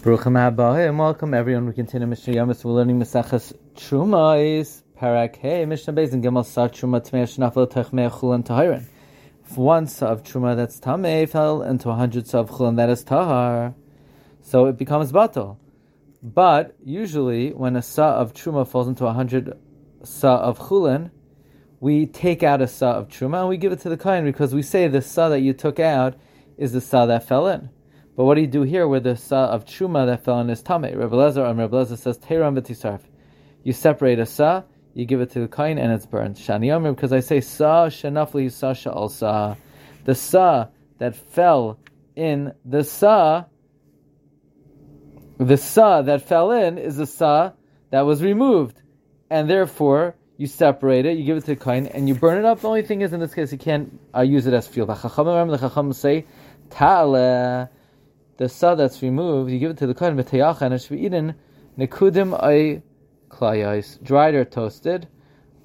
Bruchim Abahim, welcome everyone. We continue Mishnah Yamis. We're learning Mesachas Truma is Parak Hey Mishnah Beis and Gimel Sa Truma Tmei Shnafel Tech Chulan Tahirin. One sa of Truma that's Tamei fell into a hundred sa of Chulan that is Tahar, so it becomes Batal. But usually when a sa of Truma falls into a hundred sa of Chulan, we take out a sa of Truma and we give it to the Kain because we say the sa that you took out is the sa that fell in. But what do you do here with the sa of truma that fell on his tame? Rebbe Lezer and Rebbe Lezer says teram v'tisarf. You separate a sa, you give it to the kain, and it's burned. Shani Yomer, because I say sa shenafli sa sha'al sa. The sa that fell in the sa, the sa that fell in is the sa that was removed, and therefore you separate it, you give it to the kain, and you burn it up. The only thing is, in this case, you can't uh, use it as fuel. The chacham say ta'ale the sa that's removed, you give it to the kohen v'teyacha, and it should be eaten nekudim ay klayais, dried or toasted,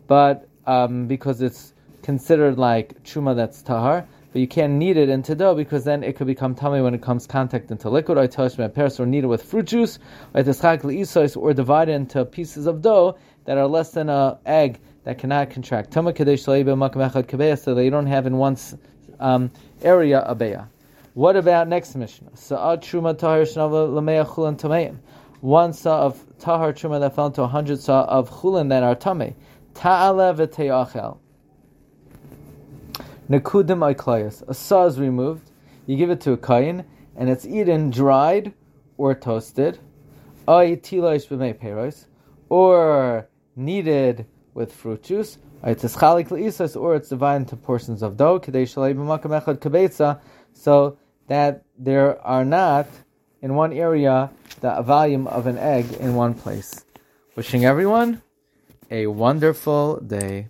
but um, because it's considered like chuma that's tahar, but you can't knead it into dough because then it could become tummy when it comes contact into liquid, or touch pears, or knead it with fruit juice, it is or divide it into pieces of dough that are less than an egg that cannot contract. Tama kadesh so that you don't have in one um, area a beya. What about next Mishnah? Truma. One sa of tahar truma that fell into a hundred sa of chulin that are tame. Ta'ale v'te'achel. Nekudim aiklayas. A sa is removed. You give it to a kain, and it's eaten dried or toasted. Ay tilaish b'mei peros. Or kneaded with fruit juice. Or it's divided into portions of dough. So that there are not in one area the volume of an egg in one place. Wishing everyone a wonderful day.